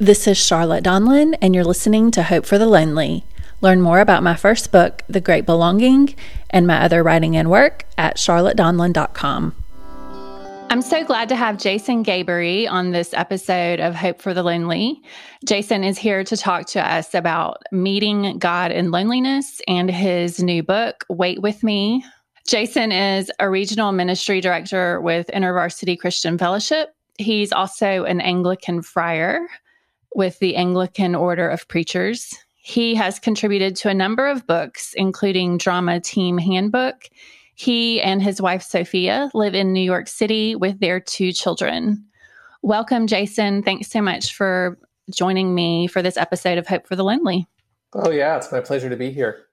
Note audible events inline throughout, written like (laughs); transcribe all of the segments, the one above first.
This is Charlotte Donlon, and you're listening to Hope for the Lonely. Learn more about my first book, The Great Belonging, and my other writing and work at charlottedonlon.com. I'm so glad to have Jason Gaboury on this episode of Hope for the Lonely. Jason is here to talk to us about meeting God in loneliness and his new book, Wait With Me. Jason is a regional ministry director with InterVarsity Christian Fellowship. He's also an Anglican friar with the Anglican Order of Preachers. He has contributed to a number of books, including Drama Team Handbook. He and his wife, Sophia, live in New York City with their two children. Welcome, Jason. Thanks so much for joining me for this episode of Hope for the Lonely. Oh, yeah, it's my pleasure to be here.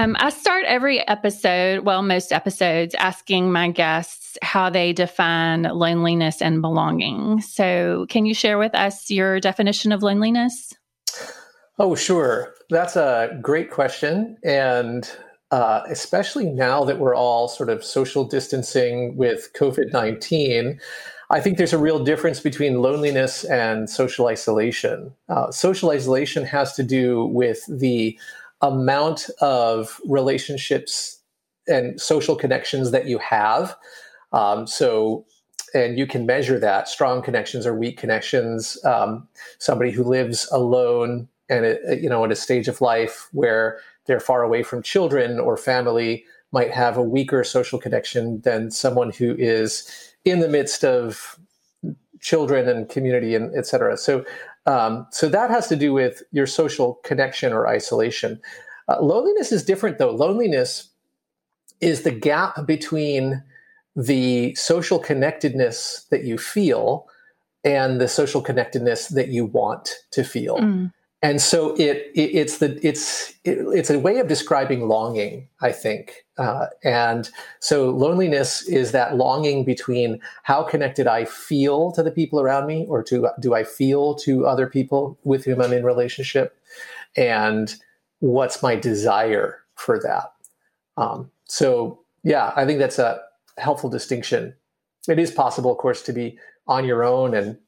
Um, I start every episode, well, most episodes, asking my guests how they define loneliness and belonging. So, can you share with us your definition of loneliness? Oh, sure. That's a great question. And uh, especially now that we're all sort of social distancing with COVID 19, I think there's a real difference between loneliness and social isolation. Uh, social isolation has to do with the amount of relationships and social connections that you have. Um, so, and you can measure that strong connections or weak connections. Um, somebody who lives alone and you know at a stage of life where they're far away from children or family might have a weaker social connection than someone who is in the midst of children and community and et cetera. So um, so that has to do with your social connection or isolation. Uh, loneliness is different, though. Loneliness is the gap between the social connectedness that you feel and the social connectedness that you want to feel. Mm and so it, it, it's the it's it, it's a way of describing longing i think uh, and so loneliness is that longing between how connected i feel to the people around me or to do i feel to other people with whom i'm in relationship and what's my desire for that um, so yeah i think that's a helpful distinction it is possible of course to be on your own and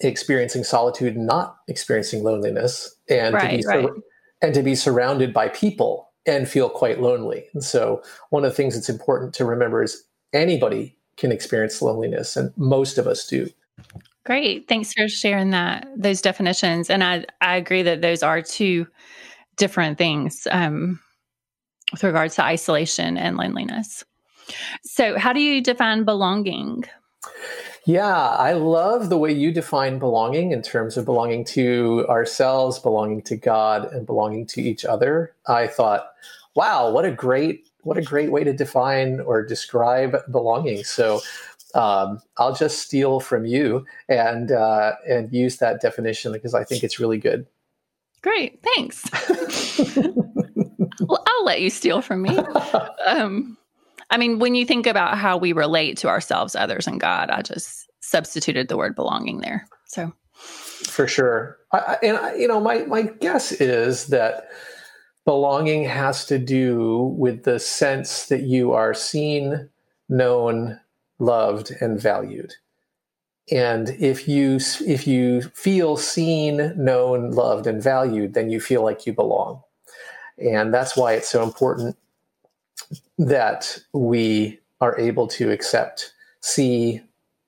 experiencing solitude and not experiencing loneliness and right, to be right. sur- and to be surrounded by people and feel quite lonely. And so one of the things that's important to remember is anybody can experience loneliness and most of us do. Great. Thanks for sharing that those definitions and I I agree that those are two different things um, with regards to isolation and loneliness. So how do you define belonging? Yeah, I love the way you define belonging in terms of belonging to ourselves, belonging to God, and belonging to each other. I thought, wow, what a great what a great way to define or describe belonging. So um, I'll just steal from you and uh, and use that definition because I think it's really good. Great, thanks. (laughs) well, I'll let you steal from me. (laughs) Um, I mean, when you think about how we relate to ourselves, others, and God, I just substituted the word belonging there. So, for sure, I, and I, you know, my my guess is that belonging has to do with the sense that you are seen, known, loved, and valued. And if you if you feel seen, known, loved, and valued, then you feel like you belong. And that's why it's so important that we are able to accept, see,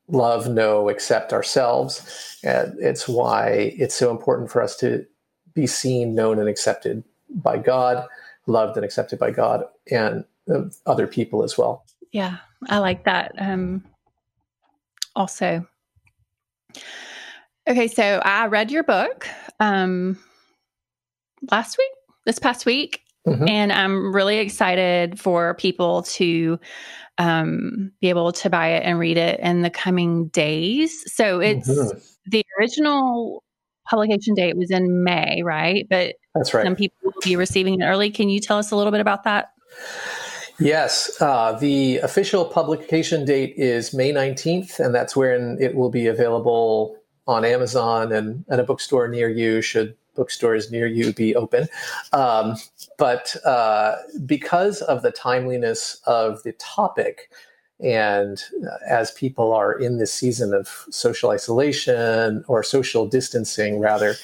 love, know, accept ourselves. And it's why it's so important for us to be seen, known, and accepted by God, loved and accepted by God and other people as well. Yeah, I like that. Um, also, okay, so I read your book um, last week, this past week, Mm-hmm. And I'm really excited for people to um, be able to buy it and read it in the coming days. So it's mm-hmm. the original publication date was in May, right? But that's right. Some people will be receiving it early. Can you tell us a little bit about that? Yes, uh, the official publication date is May 19th, and that's when it will be available on Amazon and at a bookstore near you should bookstores near you be open. Um, but uh, because of the timeliness of the topic, And uh, as people are in this season of social isolation or social distancing, rather,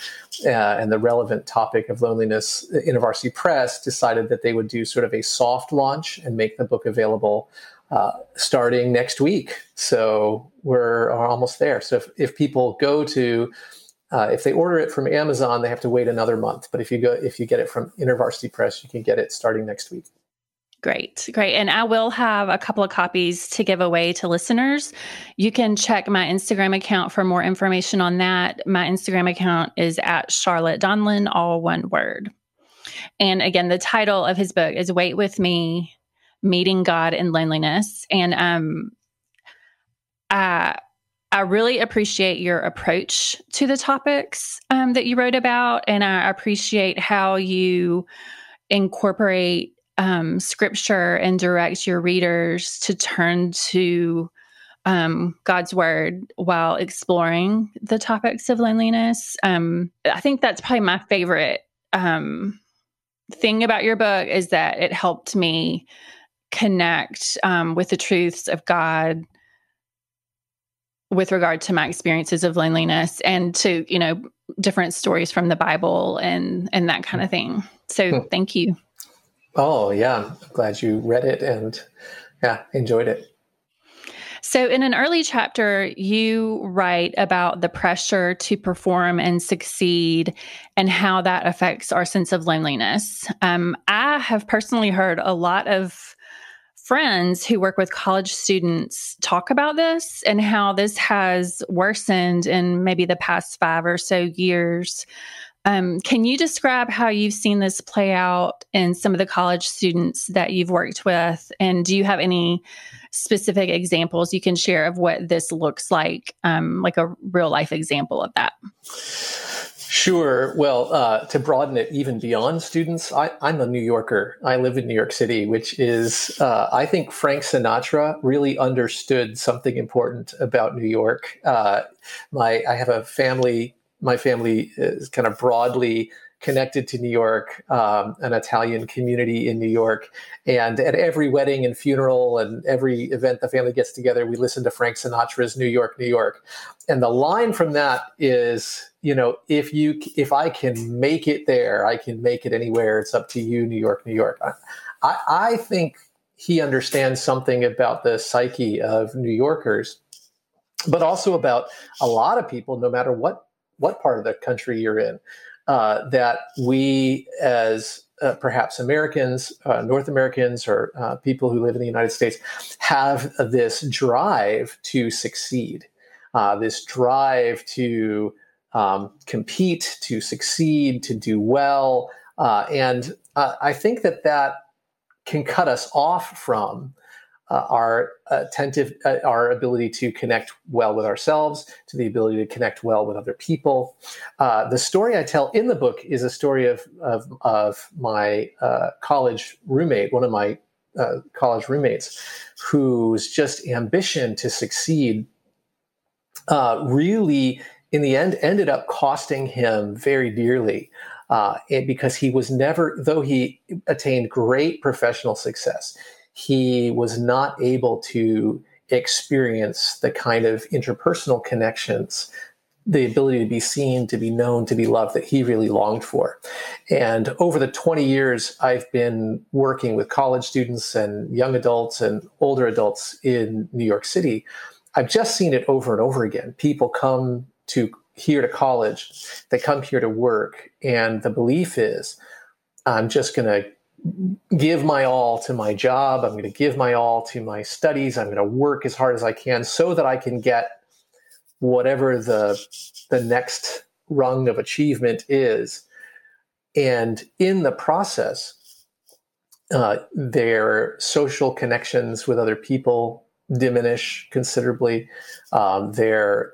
uh, and the relevant topic of loneliness, InterVarsity Press decided that they would do sort of a soft launch and make the book available uh, starting next week. So we're almost there. So if, if people go to uh, if they order it from Amazon, they have to wait another month. But if you go, if you get it from InterVarsity Press, you can get it starting next week. Great, great. And I will have a couple of copies to give away to listeners. You can check my Instagram account for more information on that. My Instagram account is at Charlotte Donlon, all one word. And again, the title of his book is Wait With Me Meeting God in Loneliness. And um, I, I really appreciate your approach to the topics um, that you wrote about. And I appreciate how you incorporate um, scripture and direct your readers to turn to um, God's word while exploring the topics of loneliness. Um, I think that's probably my favorite um, thing about your book is that it helped me connect um, with the truths of God with regard to my experiences of loneliness and to you know different stories from the bible and and that kind of thing so hmm. thank you oh yeah i'm glad you read it and yeah enjoyed it so, in an early chapter, you write about the pressure to perform and succeed and how that affects our sense of loneliness. Um, I have personally heard a lot of friends who work with college students talk about this and how this has worsened in maybe the past five or so years. Um, can you describe how you've seen this play out in some of the college students that you've worked with? And do you have any specific examples you can share of what this looks like, um, like a real life example of that? Sure. Well, uh, to broaden it even beyond students, I, am a New Yorker. I live in New York City, which is, uh, I think Frank Sinatra really understood something important about New York. Uh, my, I have a family. My family is kind of broadly connected to New York, um, an Italian community in New York. And at every wedding and funeral and every event the family gets together, we listen to Frank Sinatra's New York, New York. And the line from that is, you know, if you if I can make it there, I can make it anywhere. It's up to you, New York, New York. I, I think he understands something about the psyche of New Yorkers, but also about a lot of people, no matter what what part of the country you're in uh, that we as uh, perhaps Americans, uh, North Americans, or uh, people who live in the United States have this drive to succeed, uh, this drive to um, compete, to succeed, to do well. Uh, and I think that that can cut us off from uh, our attentive, uh, our ability to connect well with ourselves, to the ability to connect well with other people. Uh, the story I tell in the book is a story of of, of my uh, college roommate, one of my uh, college roommates, whose just ambition to succeed uh, really, in the end, ended up costing him very dearly. because he was never, though he attained great professional success, he was not able to experience the kind of interpersonal connections the ability to be seen, to be known, to be loved that he really longed for. And over the 20 years I've been working with college students and young adults and older adults in New York City, I've just seen it over and over again. People come to here to college, they come here to work, and the belief is I'm just going to give my all to my job. I'm going to give my all to my studies. I'm going to work as hard as I can so that I can get whatever the the next rung of achievement is. And in the process, uh, their social connections with other people diminish considerably. Um, their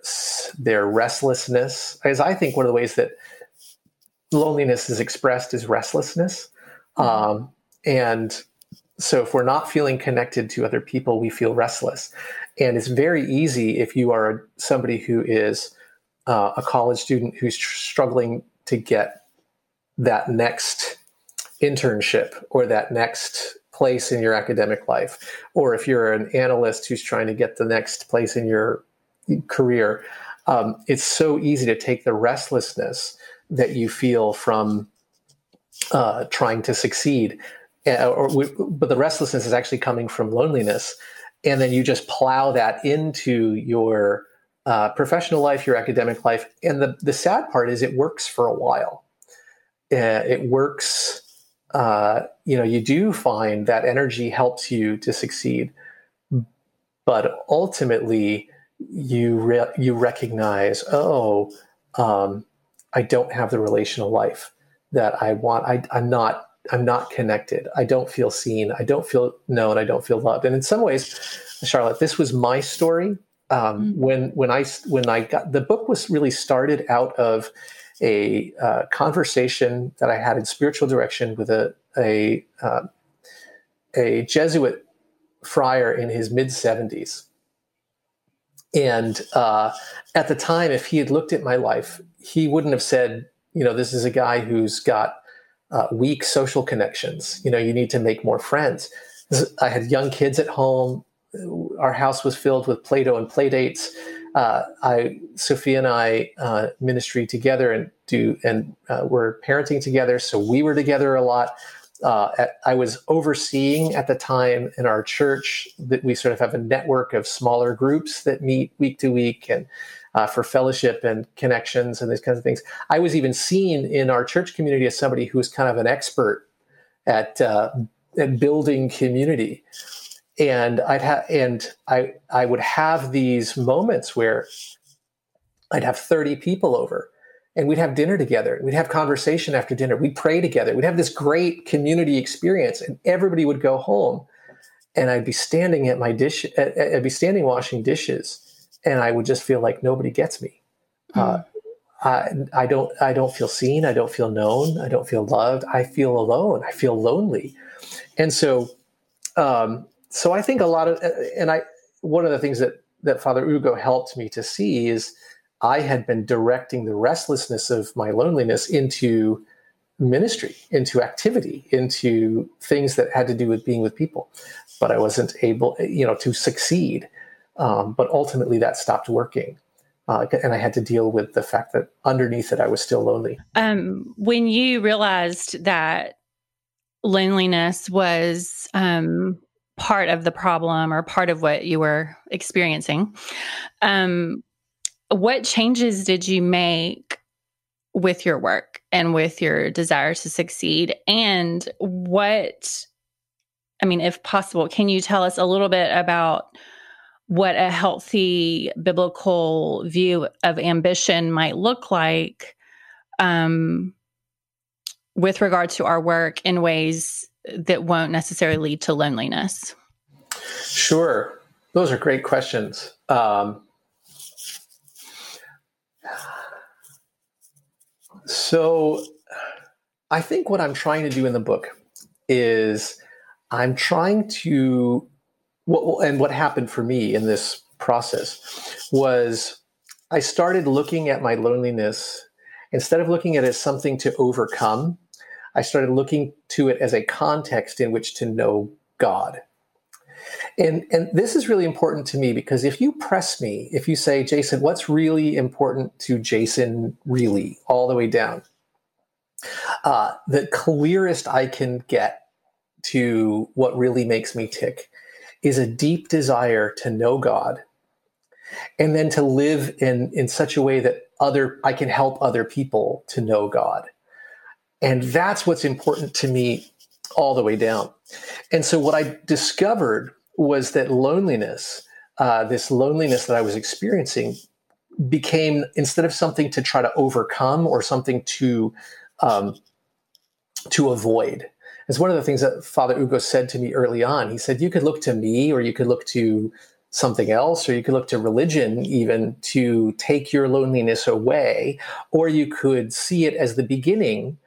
their restlessness, as I think one of the ways that loneliness is expressed is restlessness. Mm-hmm. Um, and so if we're not feeling connected to other people, we feel restless. And it's very easy if you are somebody who is uh, a college student who's tr- struggling to get that next internship or that next place in your academic life, or if you're an analyst who's trying to get the next place in your career, um, it's so easy to take the restlessness that you feel from uh, trying to succeed, uh, or, but the restlessness is actually coming from loneliness, and then you just plow that into your uh, professional life, your academic life, and the the sad part is it works for a while. Uh, it works. Uh, you know, you do find that energy helps you to succeed, but ultimately, you re- you recognize, oh, um, I don't have the relational life that I want. I, I'm not I'm not connected. I don't feel seen. I don't feel known. I don't feel loved. And in some ways, Charlotte, this was my story. Um, mm-hmm. When when I when I got the book was really started out of a uh, conversation that I had in spiritual direction with a a uh, a Jesuit friar in his mid seventies. And uh, at the time, if he had looked at my life, he wouldn't have said, you know, this is a guy who's got uh, weak social connections. You know, you need to make more friends. I had young kids at home. Our house was filled with Play-Doh and playdates. Uh, I, Sophia and I, uh, ministry together and do, and uh, we're parenting together. So we were together a lot. Uh, at, I was overseeing at the time in our church that we sort of have a network of smaller groups that meet week to week and uh, for fellowship and connections and these kinds of things. I was even seen in our church community as somebody who was kind of an expert at uh, at building community. And I'd have and I I would have these moments where I'd have 30 people over and we'd have dinner together. We'd have conversation after dinner. We'd pray together. We'd have this great community experience, and everybody would go home, and I'd be standing at my dish. I'd be standing washing dishes, and I would just feel like nobody gets me. Mm. Uh, I, I don't. I don't feel seen. I don't feel known. I don't feel loved. I feel alone. I feel lonely, and so, um, so I think a lot of, and I. One of the things that that Father Ugo helped me to see is I had been directing the restlessness of my loneliness into ministry, into activity, into things that had to do with being with people. But I wasn't able, you know, to succeed. Um, but ultimately, that stopped working. Uh, and I had to deal with the fact that underneath it, I was still lonely. Um, when you realized that loneliness was um, part of the problem or part of what you were experiencing, um, what changes did you make with your work and with your desire to succeed? And what, I mean, if possible, can you tell us a little bit about what a healthy biblical view of ambition might look like um, with regard to our work in ways that won't necessarily lead to loneliness? Sure. Those are great questions. Um, So I think what I'm trying to do in the book is I'm trying to, and what happened for me in this process was I started looking at my loneliness instead of looking at it as something to overcome. I started looking to it as a context in which to know God. And, and this is really important to me because if you press me, if you say, Jason, what's really important to Jason, really, all the way down, uh, the clearest I can get to what really makes me tick is a deep desire to know God and then to live in, in such a way that other I can help other people to know God. And that's what's important to me all the way down. And so what I discovered was that loneliness, uh, this loneliness that I was experiencing, became instead of something to try to overcome or something to um, to avoid. It's one of the things that Father Ugo said to me early on. He said, "You could look to me, or you could look to something else, or you could look to religion even to take your loneliness away, or you could see it as the beginning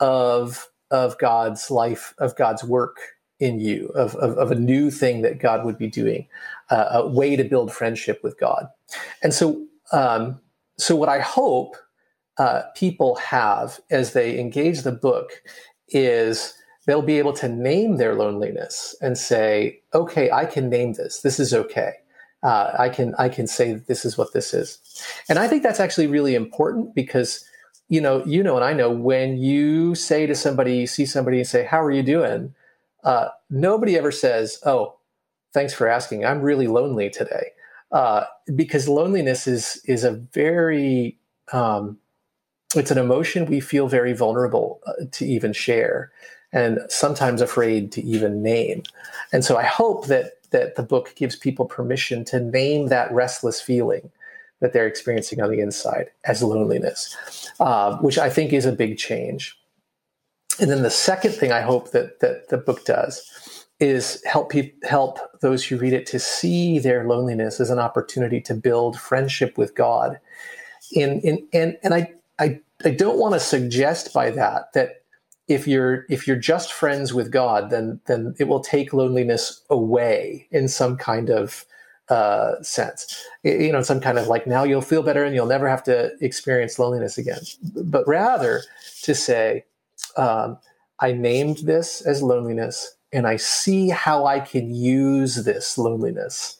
of of God's life, of God's work in you, of, of, of, a new thing that God would be doing, uh, a way to build friendship with God. And so, um, so what I hope uh, people have as they engage the book is they'll be able to name their loneliness and say, okay, I can name this. This is okay. Uh, I can I can say this is what this is, and I think that's actually really important because you know you know and I know when you say to somebody, you see somebody and say, "How are you doing?" Uh, nobody ever says, "Oh, thanks for asking. I'm really lonely today," uh, because loneliness is is a very um, it's an emotion we feel very vulnerable uh, to even share and sometimes afraid to even name. And so I hope that that the book gives people permission to name that restless feeling that they're experiencing on the inside as loneliness, uh, which I think is a big change. And then the second thing I hope that that the book does is help people help those who read it to see their loneliness as an opportunity to build friendship with God. In, in and and I I I don't want to suggest by that that if you're if you're just friends with God, then then it will take loneliness away in some kind of uh, sense. You know, some kind of like now you'll feel better and you'll never have to experience loneliness again. But rather to say, um, I named this as loneliness, and I see how I can use this loneliness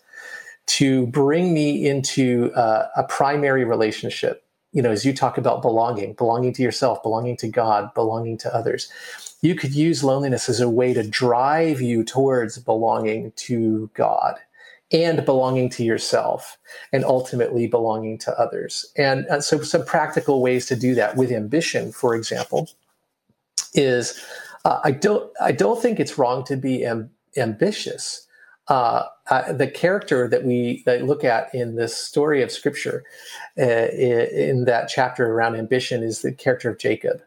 to bring me into uh, a primary relationship you know, as you talk about belonging, belonging to yourself, belonging to God, belonging to others, you could use loneliness as a way to drive you towards belonging to God and belonging to yourself and ultimately belonging to others. And, and so, some practical ways to do that with ambition, for example, is uh, I don't I don't think it's wrong to be am- ambitious uh, uh, the character that we that look at in this story of Scripture, uh, in that chapter around ambition, is the character of Jacob.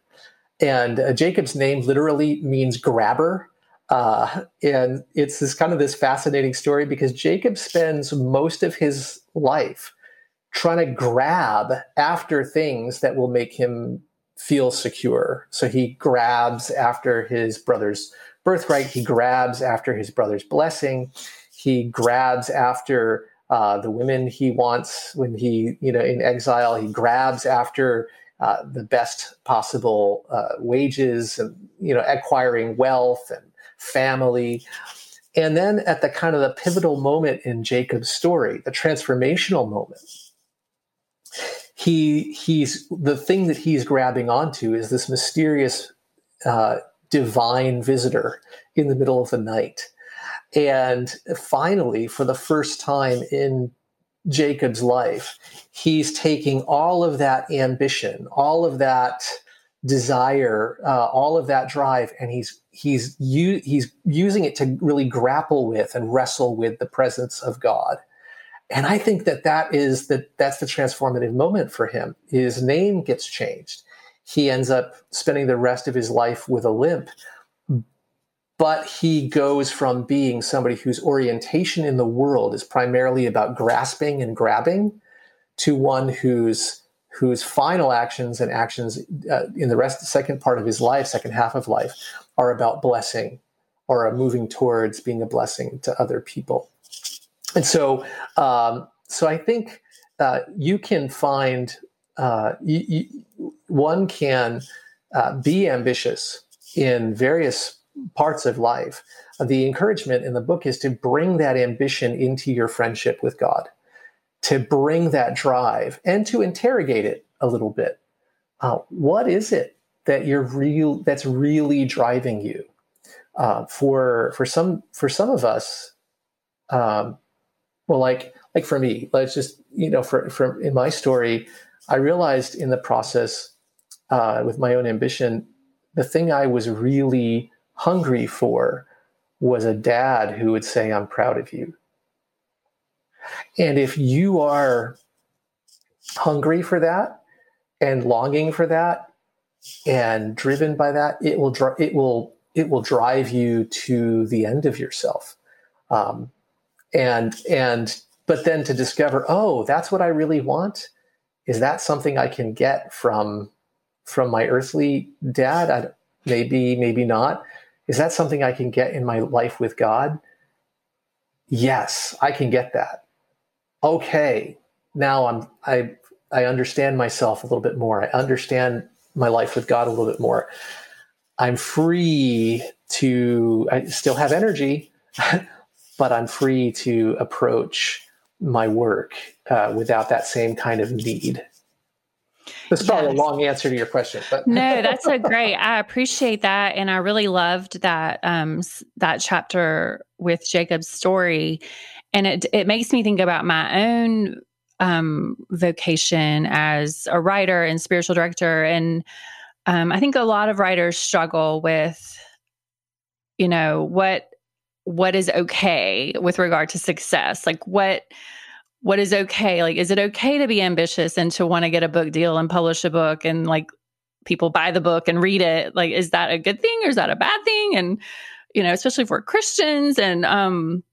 And uh, Jacob's name literally means grabber. Uh, and it's this kind of this fascinating story because Jacob spends most of his life trying to grab after things that will make him feel secure. So he grabs after his brother's birthright. He grabs after his brother's blessing. He grabs after uh, the women he wants when he, you know, in exile. He grabs after uh, the best possible uh, wages and, you know, acquiring wealth and family. And then at the kind of the pivotal moment in Jacob's story, the transformational moment, he he's the thing that he's grabbing onto is this mysterious uh, divine visitor in the middle of the night. And finally, for the first time in Jacob's life, he's taking all of that ambition, all of that desire, uh, all of that drive, and he's he's u- he's using it to really grapple with and wrestle with the presence of God. And I think that that is that that's the transformative moment for him. His name gets changed he ends up spending the rest of his life with a limp. But he goes from being somebody whose orientation in the world is primarily about grasping and grabbing to one whose whose final actions and actions uh, in the rest second part of his life second half of life are about blessing or moving towards being a blessing to other people and so um, so i think uh, you can find uh, you, one can uh, be ambitious in various parts of life. The encouragement in the book is to bring that ambition into your friendship with God, to bring that drive and to interrogate it a little bit. Uh, what is it that you're real that's really driving you? Uh, for for some for some of us, um, well, like like for me, let's just you know, for for in my story, I realized in the process uh, with my own ambition, the thing I was really hungry for was a dad who would say, I'm proud of you. And if you are hungry for that and longing for that and driven by that, it will dr- it will it will drive you to the end of yourself. Um, and and but then to discover, oh, that's what I really want is that something I can get from from my earthly dad? I, maybe, maybe not. Is that something I can get in my life with God? Yes, I can get that. Okay, now I'm I I understand myself a little bit more. I understand my life with God a little bit more. I'm free to I still have energy, (laughs) but I'm free to approach my work uh, without that same kind of need. That's probably yes. a long answer to your question, but (laughs) no, that's a great. I appreciate that, and I really loved that um, that chapter with Jacob's story, and it it makes me think about my own um, vocation as a writer and spiritual director, and um, I think a lot of writers struggle with, you know, what what is okay with regard to success, like what what is okay? Like is it okay to be ambitious and to want to get a book deal and publish a book and like people buy the book and read it? Like is that a good thing or is that a bad thing? And you know especially for christians and um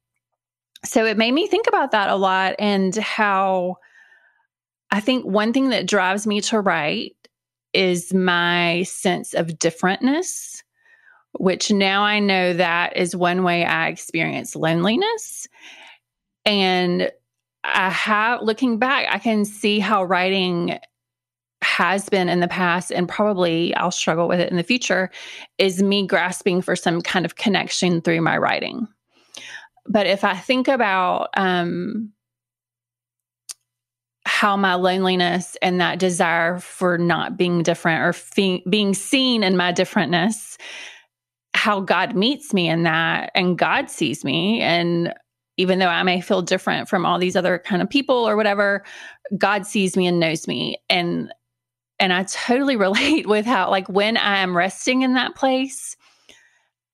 so it made me think about that a lot and how i think one thing that drives me to write is my sense of differentness which now i know that is one way i experience loneliness. And I have looking back, I can see how writing has been in the past and probably I'll struggle with it in the future is me grasping for some kind of connection through my writing. But if I think about um, how my loneliness and that desire for not being different or fe- being seen in my differentness, how God meets me in that and God sees me and even though I may feel different from all these other kind of people or whatever, God sees me and knows me. And and I totally (laughs) relate with how like when I am resting in that place,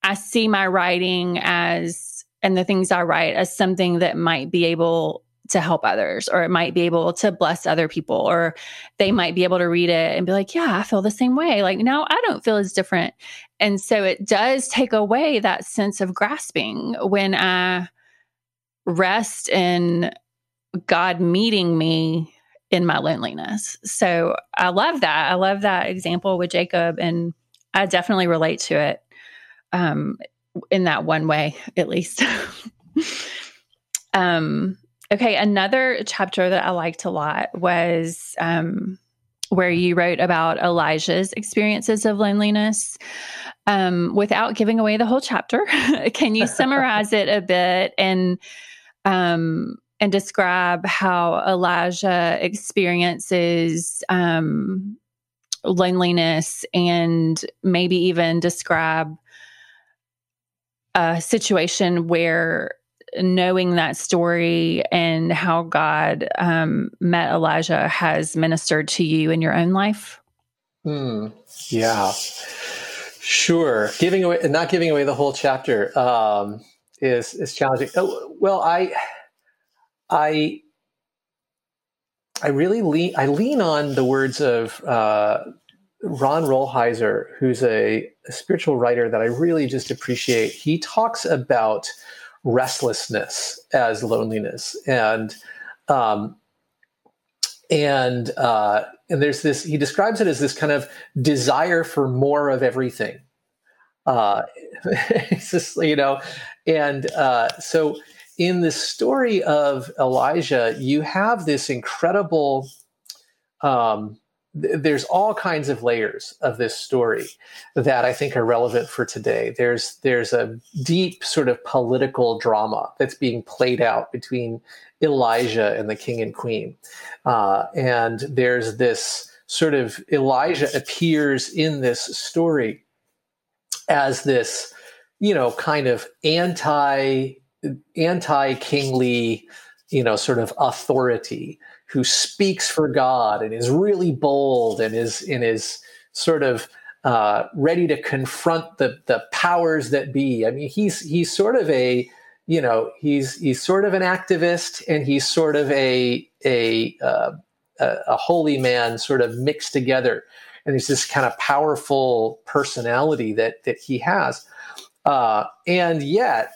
I see my writing as and the things I write as something that might be able to help others or it might be able to bless other people or they might be able to read it and be like yeah i feel the same way like now i don't feel as different and so it does take away that sense of grasping when i rest in God meeting me in my loneliness. So I love that. I love that example with Jacob, and I definitely relate to it um, in that one way, at least. (laughs) um, okay, another chapter that I liked a lot was um, where you wrote about Elijah's experiences of loneliness. Um, without giving away the whole chapter, (laughs) can you summarize it a bit and um, and describe how Elijah experiences um, loneliness and maybe even describe a situation where knowing that story and how God um, met Elijah has ministered to you in your own life? Hmm. Yeah. Sure. Giving away, not giving away the whole chapter. Um, is is challenging. Oh, well, I I I really lean I lean on the words of uh, Ron Rolheiser, who's a, a, spiritual writer that I really just appreciate. He talks about restlessness as loneliness, and um, and uh, and there's this. He describes it as this kind of desire for more of everything. Uh, (laughs) it's just you know, and uh, so in the story of Elijah, you have this incredible. Um, th- there's all kinds of layers of this story that I think are relevant for today. There's there's a deep sort of political drama that's being played out between Elijah and the king and queen, uh, and there's this sort of Elijah appears in this story as this you know, kind of anti anti kingly, you know, sort of authority who speaks for God and is really bold and is in is sort of uh, ready to confront the the powers that be. I mean, he's he's sort of a you know he's he's sort of an activist and he's sort of a a uh, a, holy man sort of mixed together. And there's this kind of powerful personality that that he has. Uh, and yet,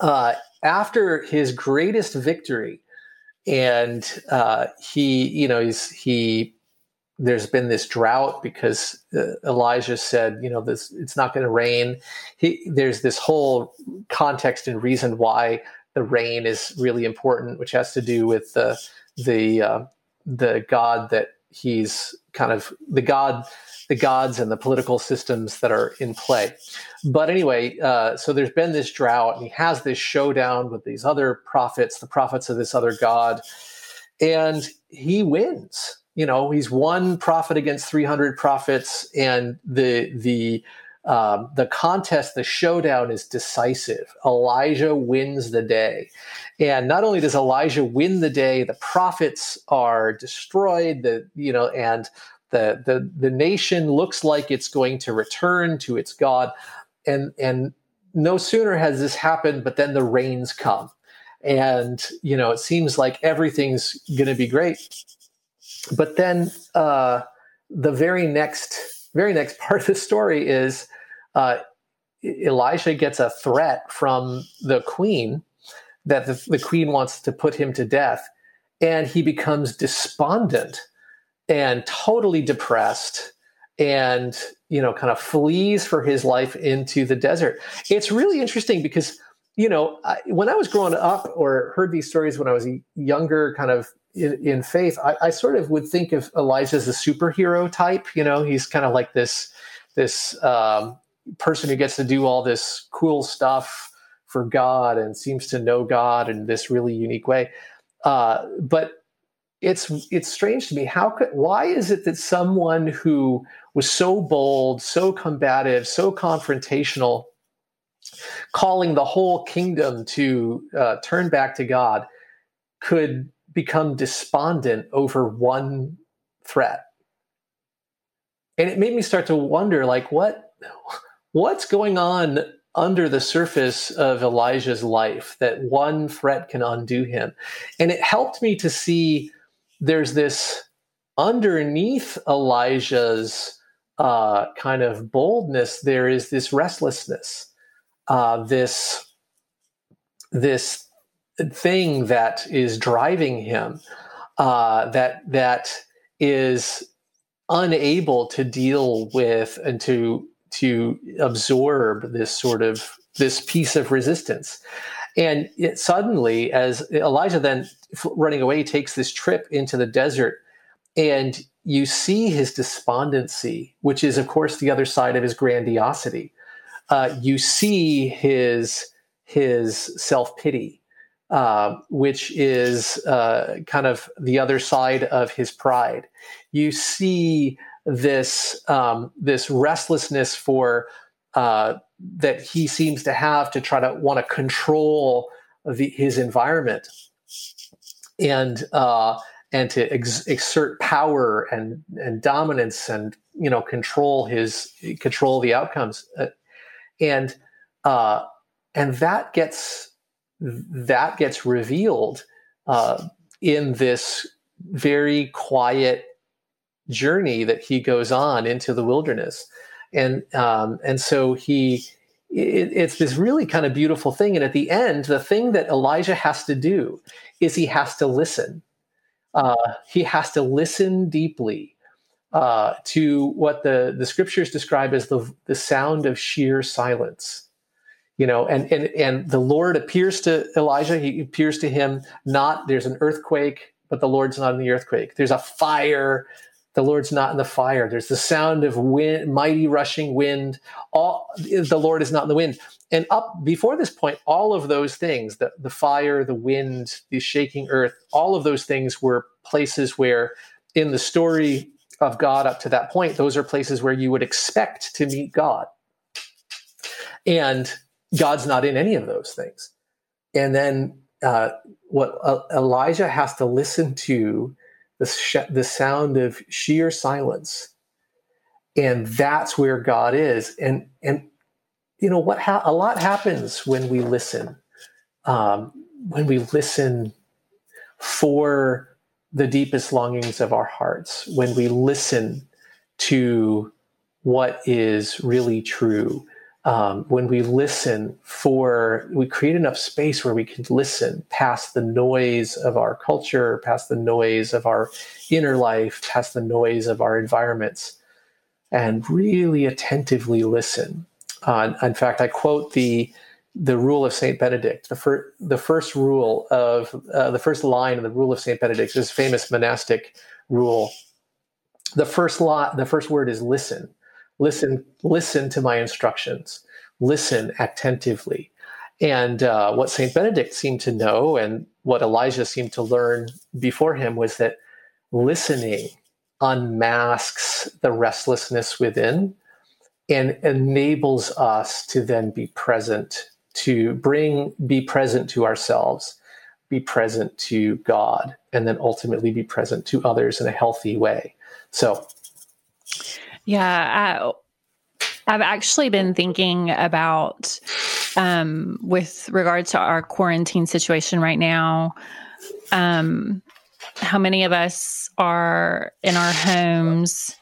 uh, after his greatest victory, and uh, he, you know, he's he. There's been this drought because uh, Elijah said, you know, this it's not going to rain. He, there's this whole context and reason why the rain is really important, which has to do with the the uh, the God that he's kind of the god the gods and the political systems that are in play. But anyway, uh, so there's been this drought, and he has this showdown with these other prophets, the prophets of this other god, and he wins. You know, he's one prophet against 300 prophets, and the the um, the contest, the showdown is decisive. Elijah wins the day. And not only does Elijah win the day, the prophets are destroyed, the, you know, and the, the, the nation looks like it's going to return to its God. And, and no sooner has this happened, but then the rains come. And, you know, it seems like everything's going to be great. But then uh, the very next, very next (laughs) part of the story is uh, Elijah gets a threat from the queen that the, the queen wants to put him to death. And he becomes despondent and totally depressed and you know kind of flees for his life into the desert it's really interesting because you know I, when i was growing up or heard these stories when i was younger kind of in, in faith I, I, sort of would think of elijah as a superhero type you know he's kind of like this this um, person who gets to do all this cool stuff for god and seems to know god in this really unique way. Uh, but it's it's strange to me how could why is it that someone who was so bold so combative so confrontational calling the whole kingdom to uh, turn back to god could become despondent over one threat. And it made me start to wonder like what what's going on under the surface of elijah's life that one threat can undo him? And it helped me to see there's this underneath Elijah's uh, kind of boldness, there is this restlessness, uh, this this thing that is driving him, uh, that that is unable to deal with and to to absorb this sort of this piece of resistance. And it, suddenly, as Elijah then running away takes this trip into the desert, and you see his despondency, which is, of course, the other side of his grandiosity. Uh, you see his his self pity, uh, which is uh, kind of the other side of his pride. You see this um, this restlessness for uh, that he seems to have to try to want to control the, his environment and uh, and to ex- exert power and and dominance and you know control his control the outcomes uh, and uh, and that gets that gets revealed uh, in this very quiet journey that he goes on into the wilderness. And um, and so he it, it's this really kind of beautiful thing. And at the end the thing that elijah has to do is he has to listen. Uh, he has to listen deeply uh, to what the, the scriptures describe as the, the sound of sheer silence you know and, and and the lord appears to elijah he appears to him not there's an earthquake but the lord's not in the earthquake there's a fire the Lord's not in the fire. There's the sound of wind, mighty rushing wind. All the Lord is not in the wind. And up before this point, all of those things, the, the fire, the wind, the shaking earth, all of those things were places where in the story of God up to that point, those are places where you would expect to meet God. And God's not in any of those things. And then uh, what Elijah has to listen to the, sh- the sound of sheer silence. And that's where God is. And, and you know, what ha- a lot happens when we listen, um, when we listen for the deepest longings of our hearts, when we listen to what is really true, um, when we listen for, we create enough space where we can listen past the noise of our culture, past the noise of our inner life, past the noise of our environments, and really attentively listen. Uh, in fact, I quote the the rule of Saint Benedict. The first the first rule of uh, the first line of the rule of Saint Benedict, this famous monastic rule, the first lot, the first word is listen. Listen, listen to my instructions. Listen attentively. And uh, what Saint Benedict seemed to know, and what Elijah seemed to learn before him, was that listening unmasks the restlessness within and enables us to then be present to bring be present to ourselves be present to god and then ultimately be present to others in a healthy way so yeah I, i've actually been thinking about um, with regard to our quarantine situation right now um, how many of us are in our homes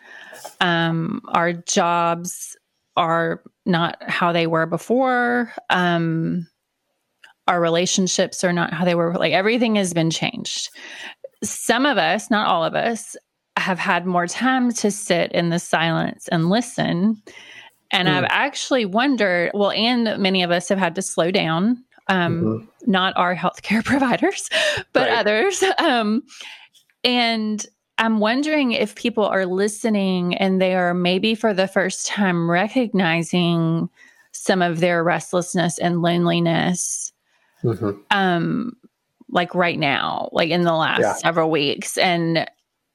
um, our jobs are not how they were before. Um, our relationships are not how they were. Like everything has been changed. Some of us, not all of us, have had more time to sit in the silence and listen. And mm. I've actually wondered, well, and many of us have had to slow down. Um, mm-hmm. Not our healthcare (laughs) providers, but right. others. (laughs) Um, and I'm wondering if people are listening and they are maybe for the first time recognizing some of their restlessness and loneliness. Mm-hmm. Um, like right now, like in the last yeah. several weeks. And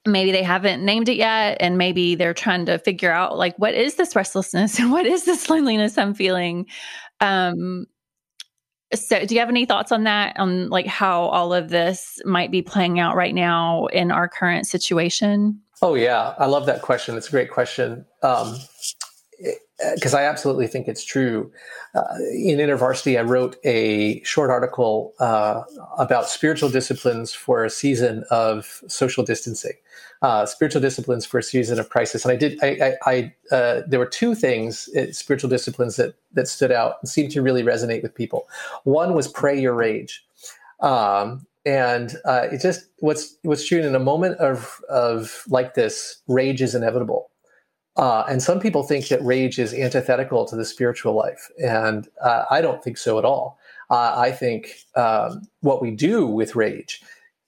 maybe they haven't named it yet. And maybe they're trying to figure out like what is this restlessness (laughs) and what is this loneliness I'm feeling? Um, so, do you have any thoughts on that? On like how all of this might be playing out right now in our current situation? Oh yeah, I love that question. It's a great question because um, I absolutely think it's true. Uh, in InterVarsity, I wrote a short article uh, about spiritual disciplines for a season of social distancing uh, spiritual disciplines for a season of crisis. And I did, I, I, I uh, there were two things, uh, spiritual disciplines that that stood out and seemed to really resonate with people. One was pray your rage, um, and uh, it just what's what's true in a moment of of like this, rage is inevitable. Uh, and some people think that rage is antithetical to the spiritual life, and uh, I don't think so at all. I think um, what we do with rage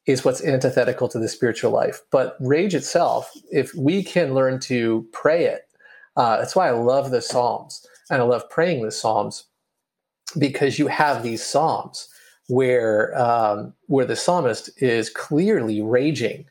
is what's antithetical to the spiritual life. But rage itself, if we can learn to pray it, uh, that's why I love the Psalms and I love praying the Psalms because you have these Psalms where um, where the psalmist is clearly raging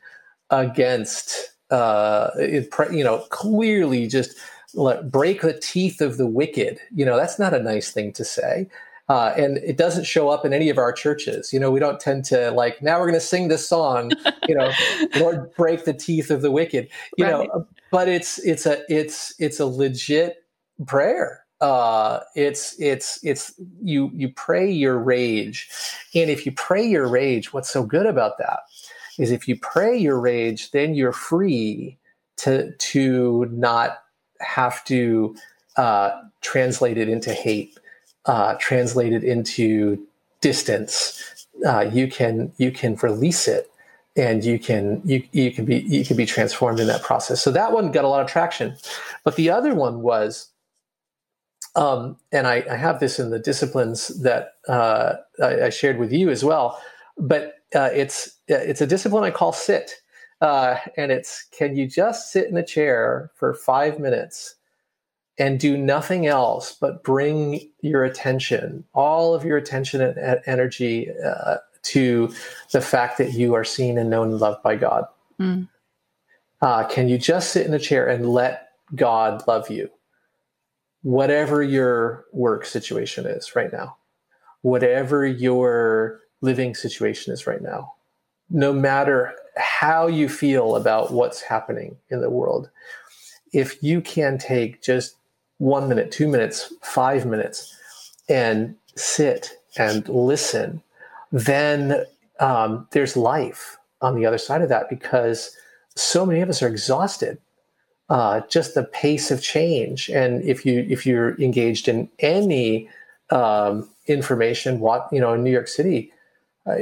against, uh, it, you know, clearly just like, break the teeth of the wicked. You know, that's not a nice thing to say. Uh, and it doesn't show up in any of our churches. You know, we don't tend to like, now we're going to sing this song, you know, (laughs) Lord, break the teeth of the wicked, you right. know, but it's, it's a, it's, it's a legit prayer. Uh, it's, it's, it's, you, you pray your rage. And if you pray your rage, what's so good about that is if you pray your rage, then you're free to, to not have to, uh, translate it into hate uh, translated into distance, uh, you can you can release it, and you can you you can be you can be transformed in that process. So that one got a lot of traction, but the other one was. Um, and I, I, have this in the disciplines that uh, I, I, shared with you as well. But uh, it's it's a discipline I call sit, uh, and it's can you just sit in a chair for five minutes and do nothing else but bring your attention, all of your attention and energy uh, to the fact that you are seen and known and loved by God. Mm. Uh, can you just sit in a chair and let God love you? Whatever your work situation is right now, whatever your living situation is right now, no matter how you feel about what's happening in the world, if you can take just one minute, two minutes, five minutes, and sit and listen, then um, there's life on the other side of that because so many of us are exhausted. Uh, just the pace of change, and if you if you're engaged in any um, information, what you know in New York City, uh,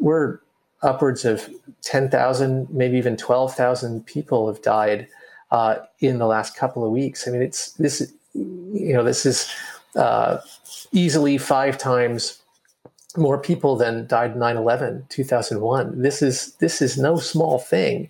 we're upwards of ten thousand, maybe even twelve thousand people have died uh, in the last couple of weeks. I mean, it's this, you know, this is uh, easily five times more people than died 9-11 2001 this is this is no small thing.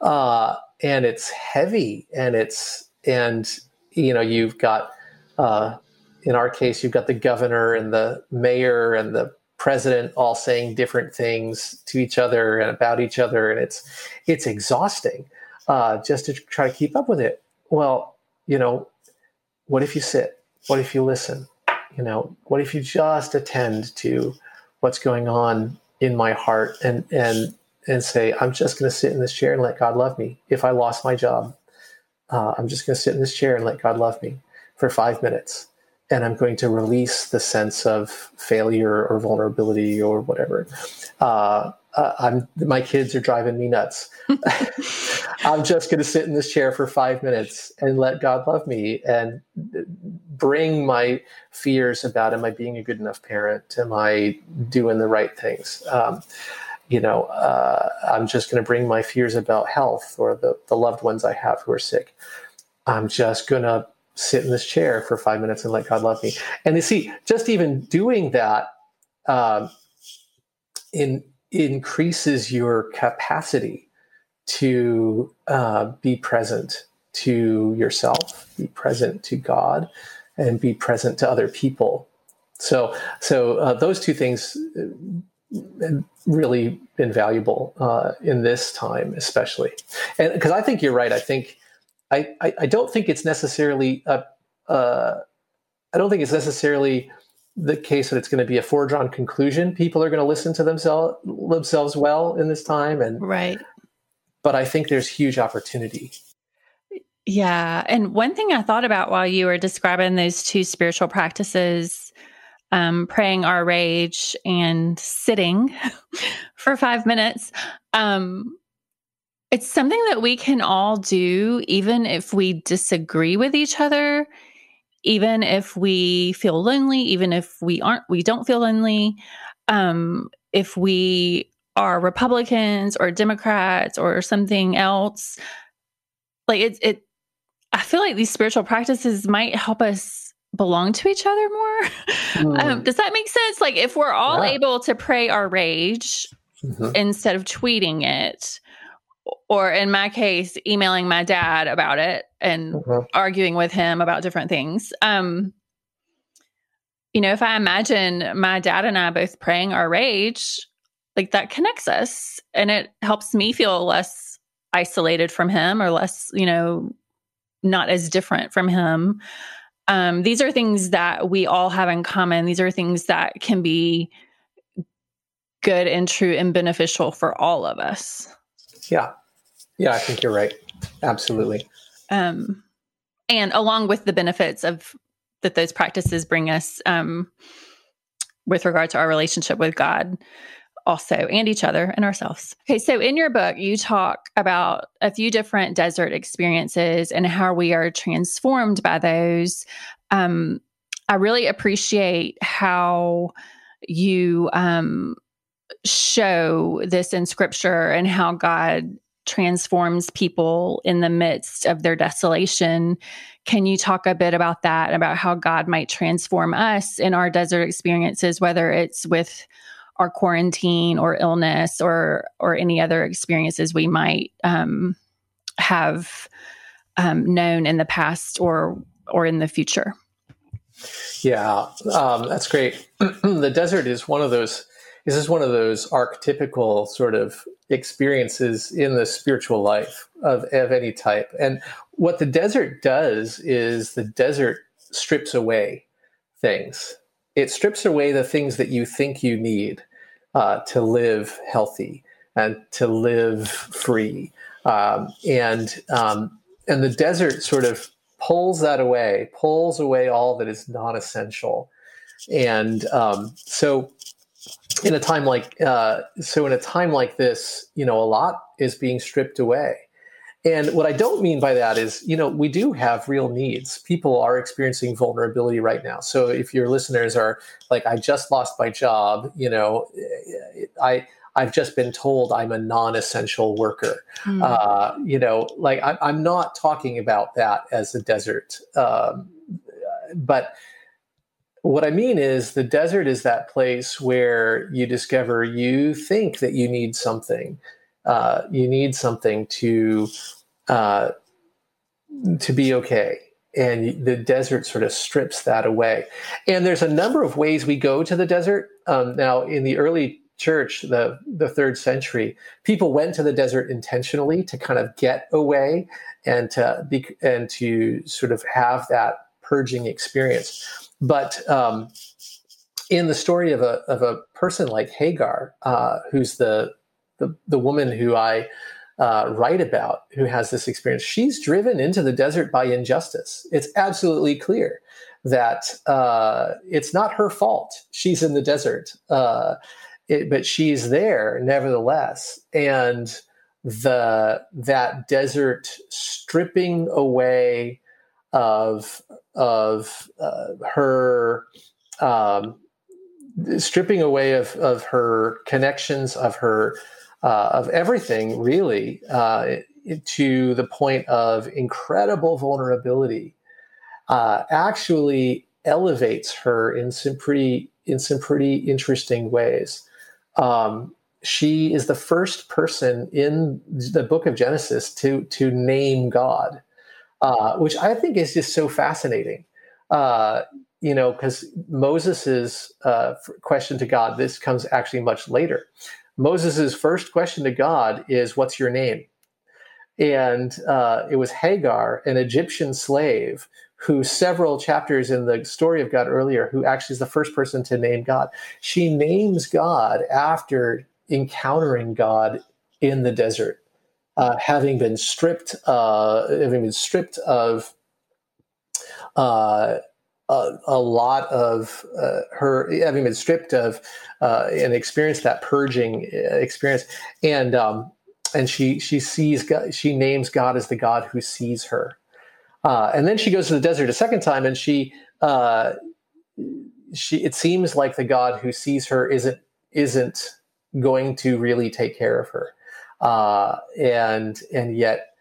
Uh, and it's heavy and it's and you know you've got uh, in our case you've got the governor and the mayor and the president all saying different things to each other and about each other and it's it's exhausting uh, just to try to keep up with it. Well you know what if you sit? What if you listen? You know what if you just attend to what's going on in my heart and and and say, I'm just going to sit in this chair and let God love me. If I lost my job, uh, I'm just going to sit in this chair and let God love me for five minutes. And I'm going to release the sense of failure or vulnerability or whatever. Uh, uh, I'm my kids are driving me nuts. (laughs) I'm just going to sit in this chair for five minutes and let God love me and bring my fears about am I being a good enough parent? Am I doing the right things? Um, you know, uh, I'm just going to bring my fears about health or the, the loved ones I have who are sick. I'm just going to sit in this chair for five minutes and let God love me. And you see, just even doing that um, in, increases your capacity to uh, be present to yourself, be present to God, and be present to other people. So, so uh, those two things really been valuable uh, in this time, especially. And because I think you're right. I think I, I, I don't think it's necessarily a, uh, I don't think it's necessarily the case that it's going to be a foregone conclusion. People are going to listen to themselves themselves well in this time, and right. But I think there's huge opportunity. Yeah, and one thing I thought about while you were describing those two spiritual practices um, praying our rage and sitting (laughs) for five minutes. Um, it's something that we can all do, even if we disagree with each other, even if we feel lonely, even if we aren't, we don't feel lonely. Um, if we are Republicans or Democrats or something else, like it, it, I feel like these spiritual practices might help us belong to each other more. (laughs) Mm. Um, does that make sense? Like if we're all yeah. able to pray our rage mm-hmm. instead of tweeting it, or in my case, emailing my dad about it and mm-hmm. arguing with him about different things. Um, you know, if I imagine my dad and I both praying our rage, like that connects us and it helps me feel less isolated from him or less, you know, not as different from him um, these are things that we all have in common. These are things that can be good and true and beneficial for all of us. Yeah. Yeah, I think you're right. Absolutely. Um, and along with the benefits of that those practices bring us um, with regard to our relationship with God, also and each other and ourselves. Okay, so in your book, you talk about a few different desert experiences and how we are transformed by those. Um, I really appreciate how you um, show this in scripture and how God transforms people in the midst of their desolation. Can you talk a bit about that, and about how God might transform us in our desert experiences, whether it's with our quarantine or illness or or any other experiences we might um, have um, known in the past or or in the future. Yeah, um, that's great. (clears throat) the desert is one of those. This is one of those archetypical sort of experiences in the spiritual life of, of any type. And what the desert does is the desert strips away things. It strips away the things that you think you need uh, to live healthy and to live free. Um, and um, and the desert sort of pulls that away, pulls away all that is non essential. And um, so, in a time like uh, so, in a time like this, you know, a lot is being stripped away. And what I don't mean by that is, you know, we do have real needs. People are experiencing vulnerability right now. So if your listeners are like, I just lost my job, you know, I I've just been told I'm a non-essential worker. Mm. Uh, you know, like I, am not talking about that as a desert, um, but what I mean is the desert is that place where you discover you think that you need something uh, you need something to uh, to be okay. And the desert sort of strips that away. And there's a number of ways we go to the desert. Um, now, in the early church, the, the third century, people went to the desert intentionally to kind of get away and to be, and to sort of have that purging experience. But um, in the story of a of a person like Hagar, uh, who's the, the the woman who I uh, write about, who has this experience, she's driven into the desert by injustice. It's absolutely clear that uh, it's not her fault. She's in the desert, uh, it, but she's there nevertheless, and the that desert stripping away of of uh, her um, stripping away of, of her connections, of her, uh, of everything really, uh, to the point of incredible vulnerability, uh, actually elevates her in some pretty in some pretty interesting ways. Um, she is the first person in the book of Genesis to to name God, uh, which I think is just so fascinating. Uh, you know, because Moses's uh, question to God, this comes actually much later. Moses's first question to God is, "What's your name?" And uh, it was Hagar, an Egyptian slave, who several chapters in the story of God earlier, who actually is the first person to name God. She names God after encountering God in the desert, uh, having been stripped, uh, having been stripped of uh, a, lot of uh, her having been stripped of uh, and experienced that purging uh, experience, and um, and she she sees God, she names God as the God who sees her, uh, and then she goes to the desert a second time, and she uh, she it seems like the God who sees her isn't isn't going to really take care of her, uh, and and yet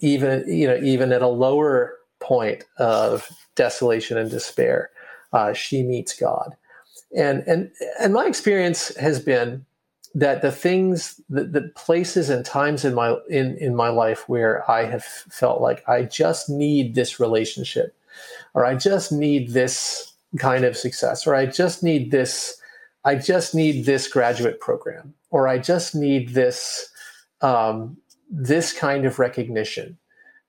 even you know even at a lower point of desolation and despair, uh, she meets God. And, and, and my experience has been that the things, the, the places and times in my, in, in my life where I have felt like I just need this relationship, or I just need this kind of success, or I just need this, I just need this graduate program, or I just need this, um, this kind of recognition.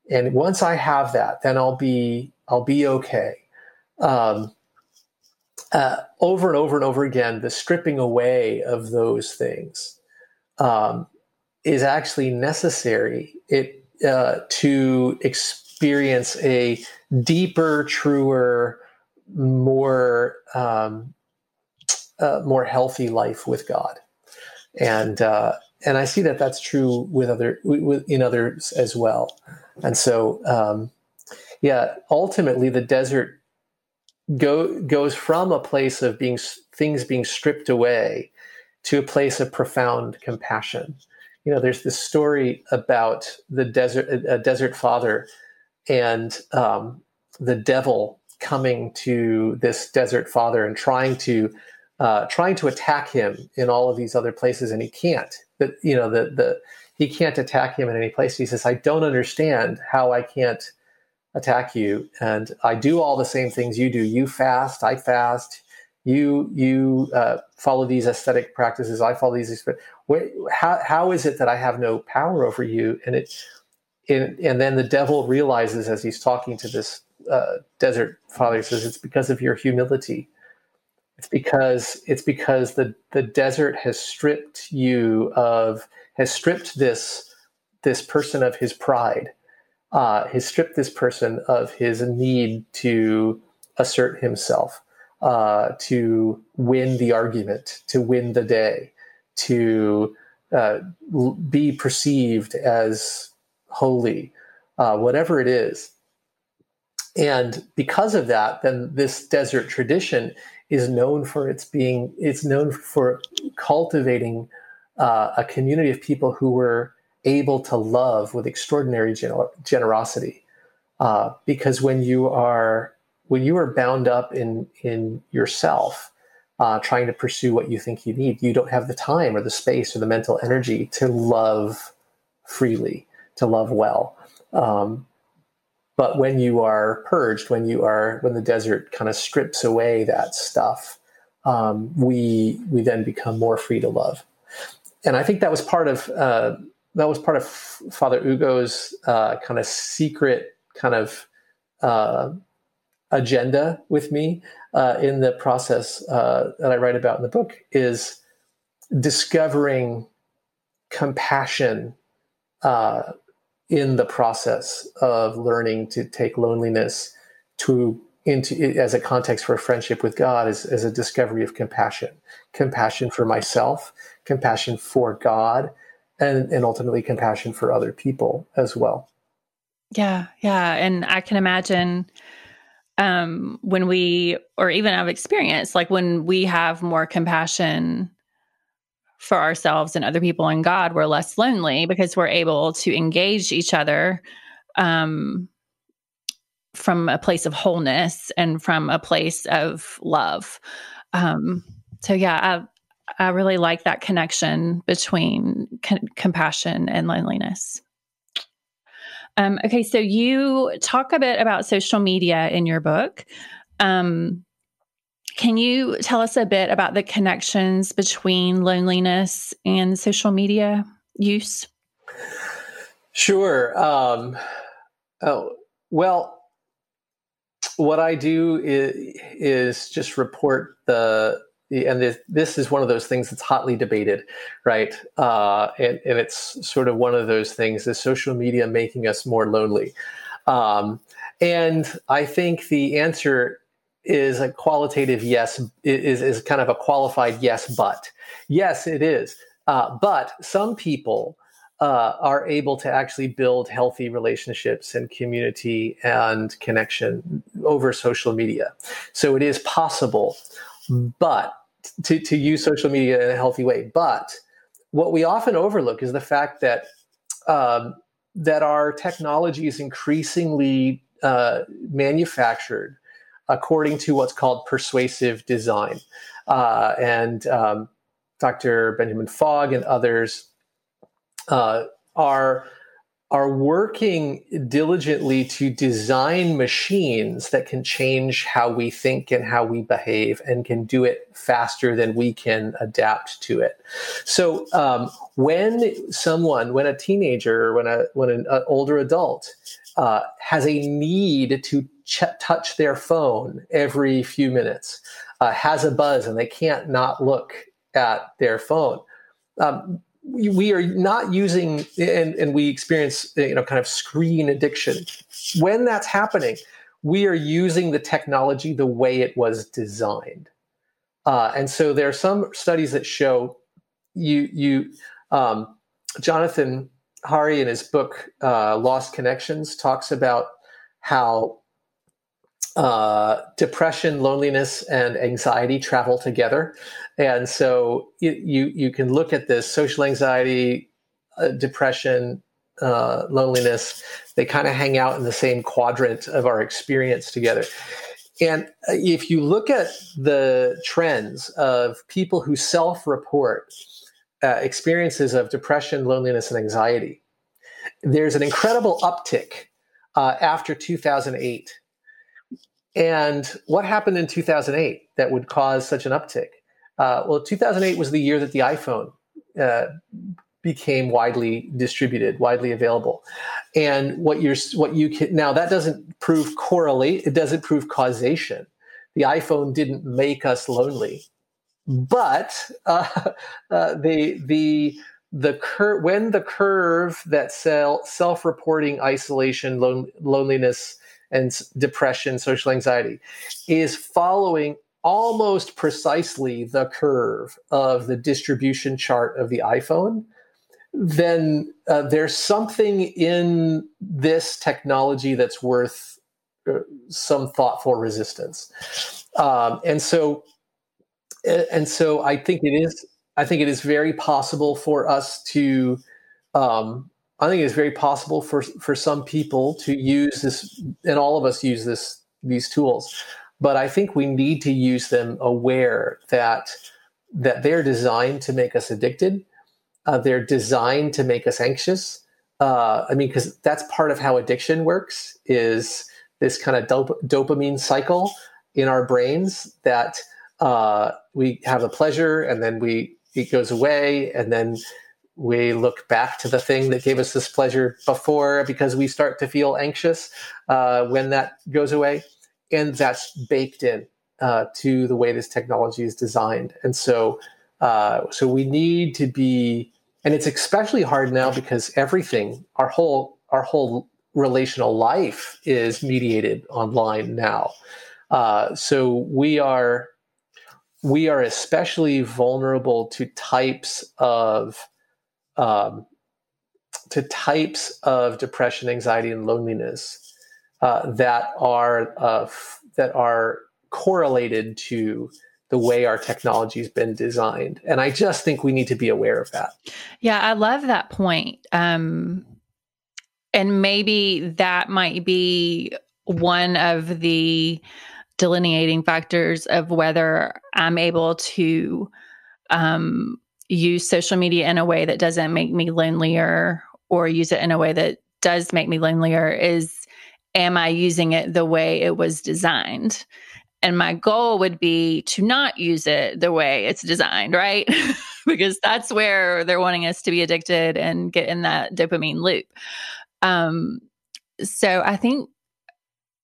And once I have that, then I'll be I'll be okay. Um, uh, over and over and over again, the stripping away of those things um, is actually necessary. It, uh, to experience a deeper, truer, more um, uh, more healthy life with God, and uh, and I see that that's true with other with, in others as well, and so um, yeah, ultimately the desert go, goes from a place of being things being stripped away to a place of profound compassion. You know, there's this story about the desert, a desert father, and um, the devil coming to this desert father and trying to uh, trying to attack him in all of these other places, and he can't. That you know, the the he can't attack him in any place. He says, "I don't understand how I can't." attack you. And i do all the same things you do. You fast i fast. You you uh, follow these ascetic practices. I follow these But how, how is it that i have no power over you? And it and, and then the devil realizes as he's talking to this uh, desert father he says it's because of your humility. It's because it's because the the desert has stripped you of has stripped this this person of his pride uh, has stripped this person of his need to assert himself, uh, to win the argument, to win the day, to uh, be perceived as holy, uh, whatever it is. And because of that, then this desert tradition is known for its being, it's known for cultivating uh, a community of people who were able to love with extraordinary gener- generosity. Uh, because when you are when you are bound up in in yourself, uh, trying to pursue what you think you need, you don't have the time or the space or the mental energy to love freely, to love well. Um, but when you are purged, when you are when the desert kind of strips away that stuff, um, we we then become more free to love. And I think that was part of uh, that was part of Father Ugo's uh, kind of secret kind of uh, agenda with me uh, in the process uh, that I write about in the book is discovering compassion uh, in the process of learning to take loneliness to into as a context for a friendship with God as, as a discovery of compassion, compassion for myself, compassion for God, and, and ultimately compassion for other people as well. Yeah, yeah. And I can imagine um, when we, or even I've experienced, like when we have more compassion for ourselves and other people and God, we're less lonely because we're able to engage each other um, from a place of wholeness and from a place of love. Um, so, yeah, I, really like that connection between c- compassion and loneliness. Um, okay, so you talk a bit about social media in your book. Um, can you tell us a bit about the connections between loneliness and social media use? Sure. Um, oh, well, what I do is, is just report the and this, this is one of those things that's hotly debated, right? Uh, and, and it's sort of one of those things: is social media making us more lonely? Um, and I think the answer is a qualitative yes, is, is kind of a qualified yes, but yes, it is. Uh, but some people uh, are able to actually build healthy relationships and community and connection over social media. So it is possible, but to, to use social media in a healthy way. But what we often overlook is the fact that um, that our technology is increasingly uh, manufactured according to what's called persuasive design. Uh, and um, Dr. Benjamin Fogg and others uh, are are working diligently to design machines that can change how we think and how we behave and can do it faster than we can adapt to it. So um, when someone, when a teenager, when a when an uh, older adult uh, has a need to ch- touch their phone every few minutes, uh, has a buzz and they can't not look at their phone. Um, we, are not using and, and we experience you know kind of screen addiction. When that's happening we are using the technology the way it was designed. Uh, and so there are some studies that show you you um, jonathan hari in his book uh, lost connections talks about how uh, depression, loneliness, and anxiety travel together. And so you, you, can look at this social anxiety, uh, depression, uh, loneliness, they kind of hang out in the same quadrant of our experience together. And uh, if you look at the trends of people who self report uh, experiences of depression, loneliness, and anxiety, there's an incredible uptick uh, after 2008 and what happened in 2008 that would cause such an uptick? Uh, well, 2008 was the year that the iPhone uh, became widely distributed, widely available. And what you're, what you can now that doesn't prove correlate. It doesn't prove causation. The iPhone didn't make us lonely, but (laughs) uh, uh, the the the cur- when the curve that self-reporting isolation, lon- loneliness and depression, social anxiety, is following almost precisely the curve of the distribution chart of the iPhone, then uh, there's something in this technology that's worth uh, some thoughtful resistance. Um, and so, and so, I think it is. I think it is very possible for us to um, I think it's very possible for for some people to use this, and all of us use this these tools. But I think we need to use them aware that that they're designed to make us addicted. Uh, they're designed to make us anxious. uh, I mean, because that's part of how addiction works is this kind of dop- dopamine cycle in our brains that uh, we have a pleasure and then we it goes away and then we look back to the thing that gave us this pleasure before because we start to feel anxious uh, when that goes away. And that's baked in uh, to the way this technology is designed. And so uh, so we need to be and it's especially hard now because everything our whole our whole relational life is mediated online now. Uh, so we are we are especially vulnerable to types of um, to types of depression, anxiety, and loneliness uh, that are uh, f- that are correlated to the way our technology has been designed. And I just think we need to be aware of that. Yeah, I love that point. Um, and maybe that might be one of the delineating factors of whether I'm able to um, use social media in a way that doesn't make me lonelier or use it in a way that does make me lonelier is am I using it the way it was designed? And my goal would be to not use it the way it's designed, right? (laughs) because that's where they're wanting us to be addicted and get in that dopamine loop. Um, so I think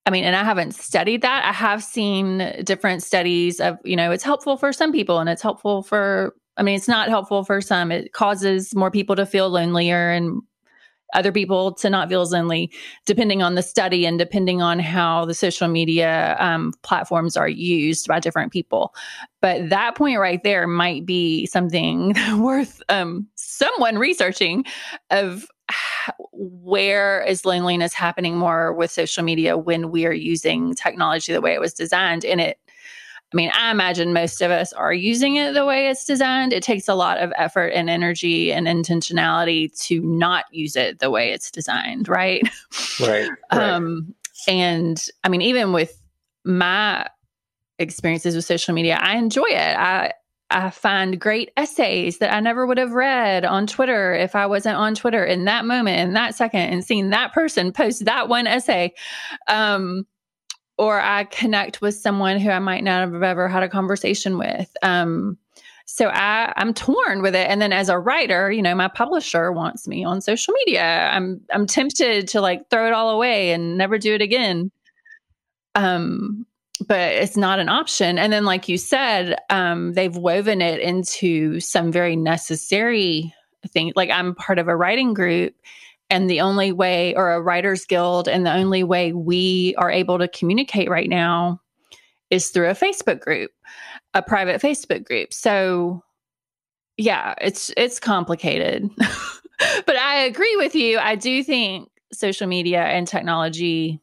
I mean, and I haven't studied that. I have seen different studies of, you know, it's helpful for some people and it's helpful for, I mean, it's not helpful for some. It causes more people to feel lonelier and other people to not feel as lonely, depending on the study and depending on how the social media um, platforms are used by different people. But that point right there might be something (laughs) worth um, someone researching of where is loneliness happening more with social media when we are using technology the way it was designed and it I mean, I imagine most of us are using it the way it's designed. It takes a lot of effort and energy and intentionality to not use it the way it's designed, right? (laughs) Right. right. Um, and I mean, even with my experiences with social media, I enjoy it. I I find great essays that I never would have read on Twitter if I wasn't on Twitter in that moment, in that second, and seeing that person post that one essay. Um, or I connect with someone who I might not have ever had a conversation with. Um, so I, I'm torn with it. And then as a writer, you know, my publisher wants me on social media. I'm I'm tempted to like throw it all away and never do it again. Um, but it's not an option. And then, like you said, um, they've woven it into some very necessary things. Like I'm part of a writing group, and the only way, or a writers guild, and the only way we are able to communicate right now is through a Facebook group, a private Facebook group. So, yeah, it's it's complicated. (laughs) but I agree with you. I do think social media and technology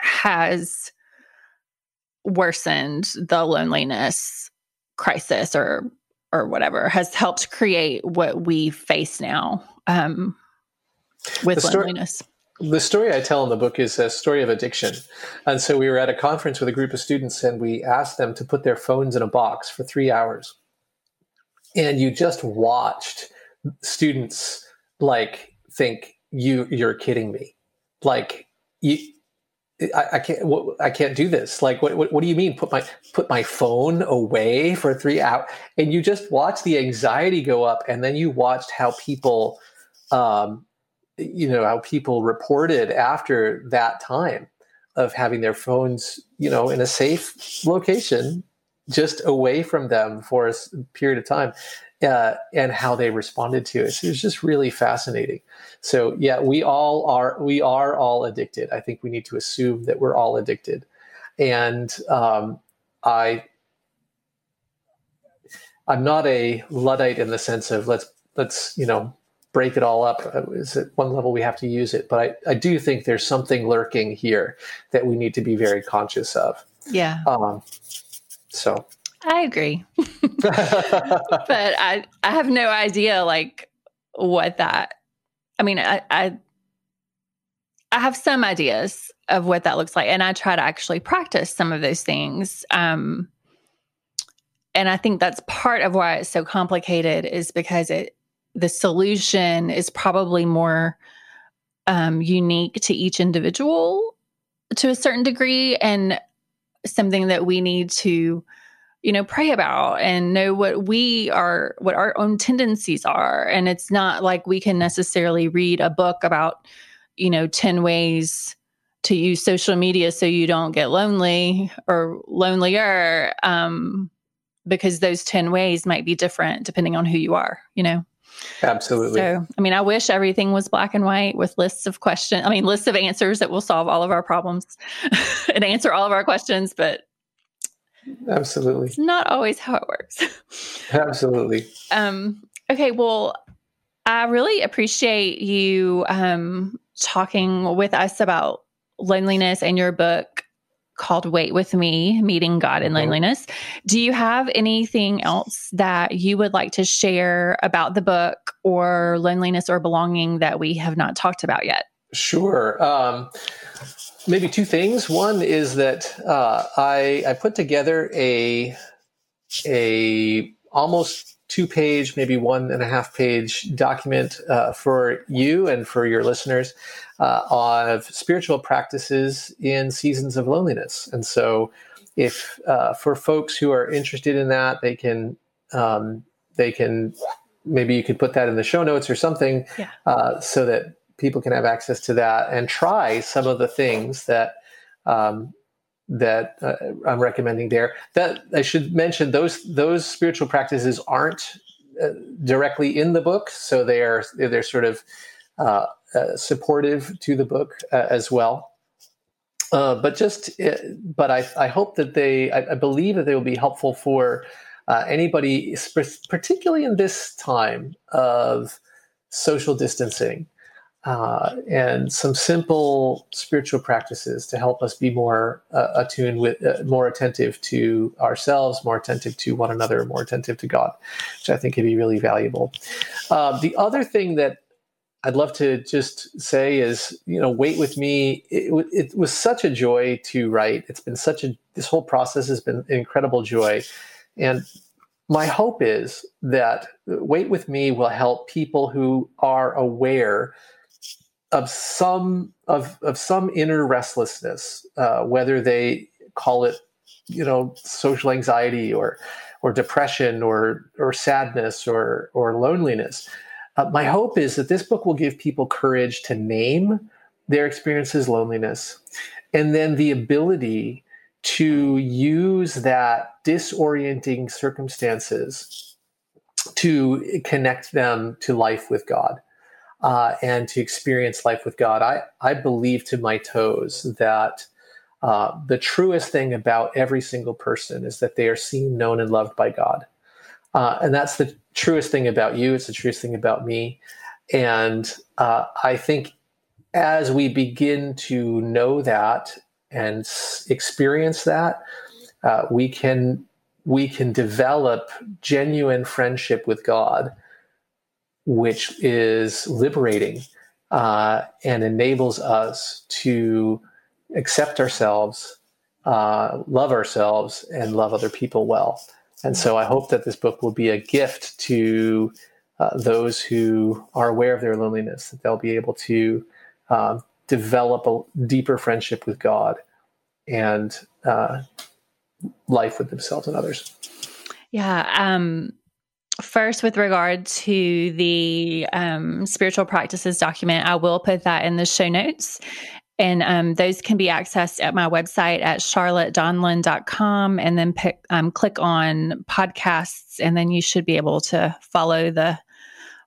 has worsened the loneliness crisis or or whatever has helped create what we face now um, with the story, loneliness. The story I tell in the book is a story of addiction. And so we were at a conference with a group of students and we asked them to put their phones in a box for three hours. And you just watched students like think you you're kidding me. Like you I, I, can't. I can't do this. Like, what, what, what? do you mean? Put my put my phone away for three hours? And you just watch the anxiety go up, and then you watched how people, um, you know, how people reported after that time of having their phones, you know, in a safe location, just away from them for a period of time, uh, and how they responded to it. So it was just really fascinating. So yeah, we all are we are all addicted. I think we need to assume that we're all addicted, and um, I I'm not a luddite in the sense of let's let's you know break it all up. Is at one level we have to use it, but I, I do think there's something lurking here that we need to be very conscious of. Yeah. Um, so I agree. (laughs) but I I have no idea like what that I mean I, I I have some ideas of what that looks like and I try to actually practice some of those things. Um and I think that's part of why it's so complicated is because it the solution is probably more um, unique to each individual to a certain degree and something that we need to you know pray about and know what we are what our own tendencies are. And it's not like we can necessarily read a book about you know 10 ways to use social media so you don't get lonely or lonelier um, because those 10 ways might be different depending on who you are you know Absolutely. So, I mean, I wish everything was black and white with lists of questions. I mean, lists of answers that will solve all of our problems (laughs) and answer all of our questions, but Absolutely. It's not always how it works. (laughs) Absolutely. Um, okay, well, I really appreciate you um, talking with us about loneliness and your book called Wait With Me Meeting God in. Loneliness. Do you have anything else that you would like to share about the book or loneliness or belonging that we have not talked about yet? Sure. Um, maybe two things. One is that uh, I I put together a a almost two page, maybe one and a half page document uh, for you and for your listeners uh, of spiritual practices in seasons of loneliness. And so, if uh, for folks who are interested in that, they can um, they can maybe you could put that in the show notes or something, yeah. Uh, so that people can have access to that and try some of the things that um, that uh, I'm recommending there. That I should mention those those spiritual practices aren't uh, directly in the book, so they are they're sort of uh, uh supportive to the book uh, as well. Uh, but just, but I, I hope that they, I, I, believe that they will be helpful for anybody, particularly in this time of social distancing uh, and some simple spiritual practices to help us be more uh, attuned with, uh, more attentive to ourselves, more attentive to one another, more attentive to God, which I think could be really valuable. Uh, the other thing that I'd love to just say is, you know, wait with me. It, it, was such a joy to write. It's been such a, this whole process has been an incredible joy. And my hope is that Wait with Me will help people who are aware of some of of some inner restlessness, uh, whether they call it, you know, social anxiety or or depression or or sadness or or loneliness. Uh, my hope is that this book will give people courage to name their experiences loneliness, and then the ability to use that disorienting circumstances to connect them to life with God uh, and to experience life with God. I, I believe to my toes that uh, the truest thing about every single person is that they are seen, known, and loved by God. Uh, and that's the truest thing about you. It's the truest thing about me. And uh, I think as we begin to know that and experience that, uh, we can we can develop genuine friendship with God which is liberating uh, and enables us to accept ourselves, uh, love ourselves, and love other people well. And so I hope that this book will be a gift to uh, those who are aware of their loneliness, that they'll be able to um, develop a deeper friendship with God and uh, life with themselves and others. Yeah. Um, First, with regard to the um, spiritual practices document, I will put that in the show notes. And um, those can be accessed at my website at charlottedonlon.com and then pick, um, click on podcasts, and then you should be able to follow the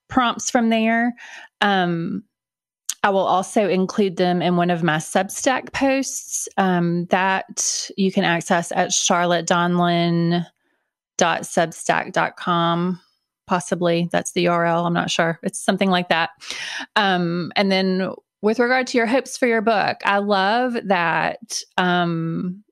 prompts from there. Um, I will also include them in one of my Substack posts um, that you can access at charlottedonlon.substack.com possibly that's the URL. I'm not sure. It's something like that. Um, and then with regard to your hopes for your book, I love that um,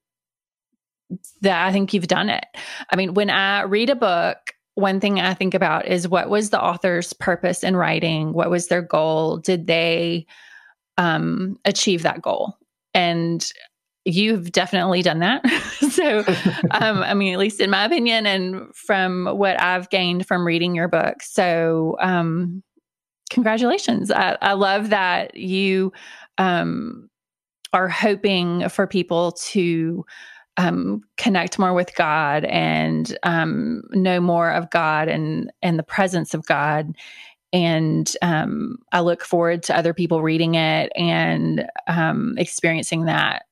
that I think you've done it. I mean, when I read a book, one thing I think about is what was the author's purpose in writing? What was their goal? Did they um, achieve that goal? And you've definitely done that. (laughs) so, (laughs) um, I mean, at least in my opinion, and from what I've gained from reading your book. So, um, congratulations. I, I, love that you um, are hoping for people to um, connect more with God and um, know more of God and and the presence of God. And um, I look forward to other people reading it and um, experiencing that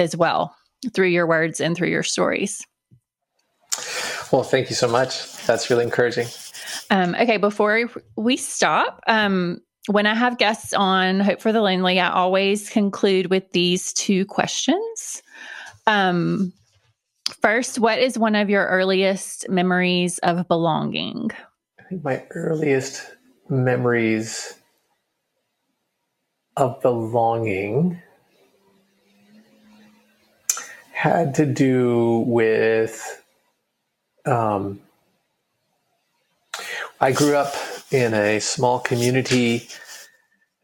as well through your words and through your stories. Well, thank you so much. That's really encouraging. Um, okay, before we stop, um, when I have guests on Hope for the Lonely, I always conclude with these two questions. Um, first, what is one of your earliest memories of belonging? I think my earliest memories of belonging had to do with um, I grew up in a small community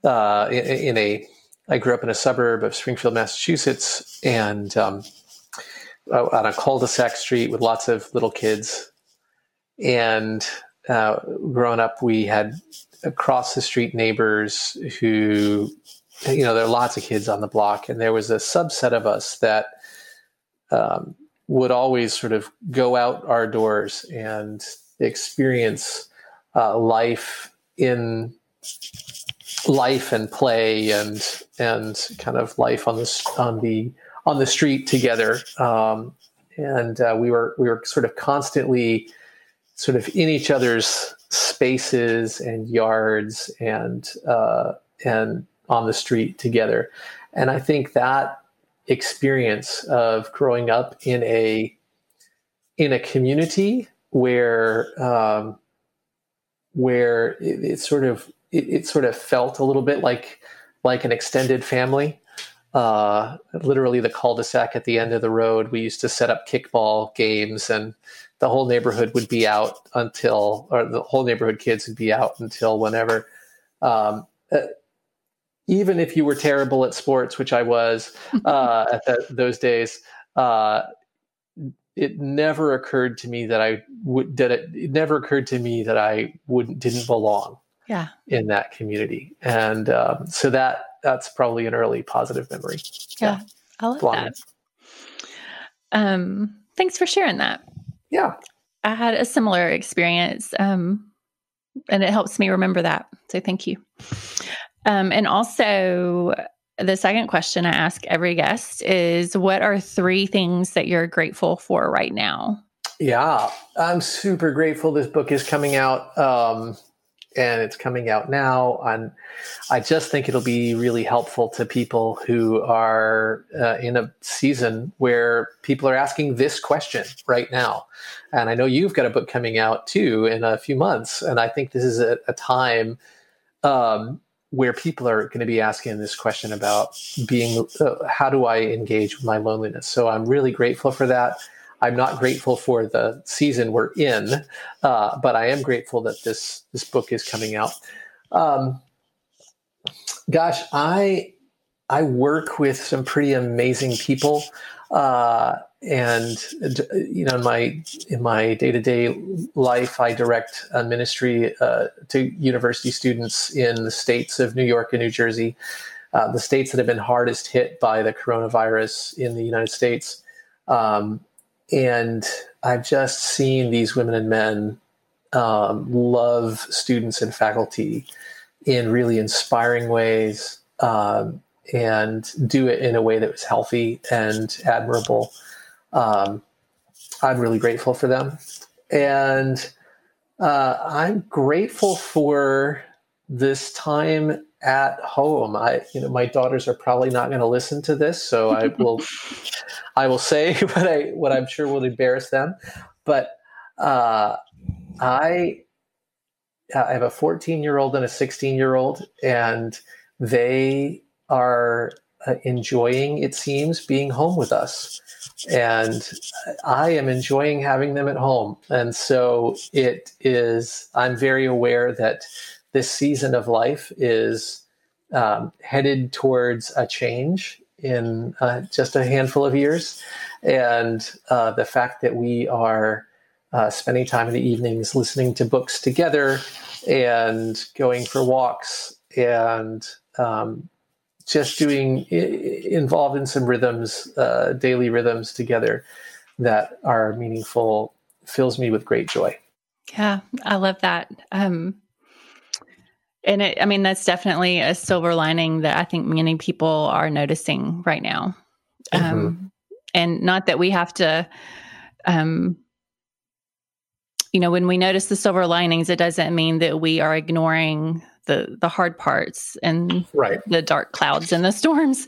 uh, in, in, a I grew up in a suburb of Springfield, Massachusetts, and um, on a cul-de-sac street with lots of little kids. And uh, growing up, we had across the street neighbors who, you know, there are lots of kids on the block, and there was a subset of us that um, would always sort of go out our doors and experience uh, life in life and play and and kind of life on the on the on the street together. Um, and uh, we were we were sort of constantly sort of in each other's spaces and yards and uh, and on the street together. And I think that experience of growing up in a in a community where um, where it, it sort of it, it, sort of felt a little bit like like an extended family. Uh, literally, the cul-de-sac at the end of the road. We used to set up kickball games, and the whole neighborhood would be out until, or the whole neighborhood kids would be out until whenever. Um, uh, even if you were terrible at sports, which I was (laughs) uh, at the, those days, uh, it never occurred to me that I would that it, it, never occurred to me that I wouldn't didn't belong. Yeah. In that community, and um, so that that's probably an early positive memory. Yeah, yeah. I love belonging. that. Um, thanks for sharing that. Yeah, I had a similar experience, um, and it helps me remember that. So thank you. Um, and also, the second question I ask every guest is what are three things that you're grateful for right now? Yeah, I'm super grateful this book is coming out. Um, and it's coming out now. And I just think it'll be really helpful to people who are uh, in a season where people are asking this question right now. And I know you've got a book coming out too in a few months. And I think this is a, a time um, where people are going to be asking this question about being uh, how do I engage with my loneliness? So I'm really grateful for that. I'm not grateful for the season we're in, uh, but I am grateful that this this book is coming out. Um, gosh, I I work with some pretty amazing people, uh, and you know, in my in my day to day life, I direct a ministry uh, to university students in the states of New York and New Jersey, uh, the states that have been hardest hit by the coronavirus in the United States. Um, and I've just seen these women and men um, love students and faculty in really inspiring ways um, and do it in a way that was healthy and admirable um, I'm really grateful for them. And uh, I'm grateful for this time at home. I, you know, my daughters are probably not going to listen to this, so I will, I will say (laughs) what I, what I'm sure will embarrass them. But uh, I, I have a 14 year old and a 16 year old, and they are enjoying, it seems, being home with us and I am enjoying having them at home. And so it is, I'm very aware that this season of life is um, headed towards a change in uh, just a handful of years. And uh, the fact that we are uh, spending time in the evenings listening to books together and going for walks and um, just doing involved in some rhythms, uh, daily rhythms together that are meaningful fills me with great joy. Yeah, I love that. Um, and it, I mean, that's definitely a silver lining that I think many people are noticing right now. Um, mm-hmm. And not that we have to, um, you know, when we notice the silver linings, it doesn't mean that we are ignoring the the hard parts and right. the dark clouds and the storms.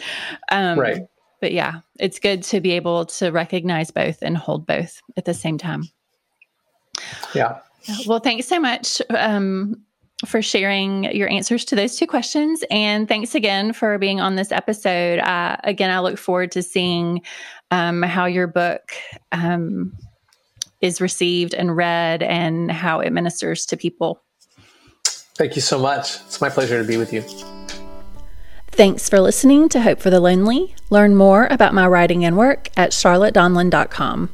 Um, right. But yeah, it's good to be able to recognize both and hold both at the same time. Yeah. Well, thanks so much um, for sharing your answers to those two questions. And thanks again for being on this episode. Uh, again, I look forward to seeing um, how your book um, is received and read and how it ministers to people. Thank you so much. It's my pleasure to be with you. Thanks for listening to Hope for the Lonely. Learn more about my writing and work at charlottedonlon.com.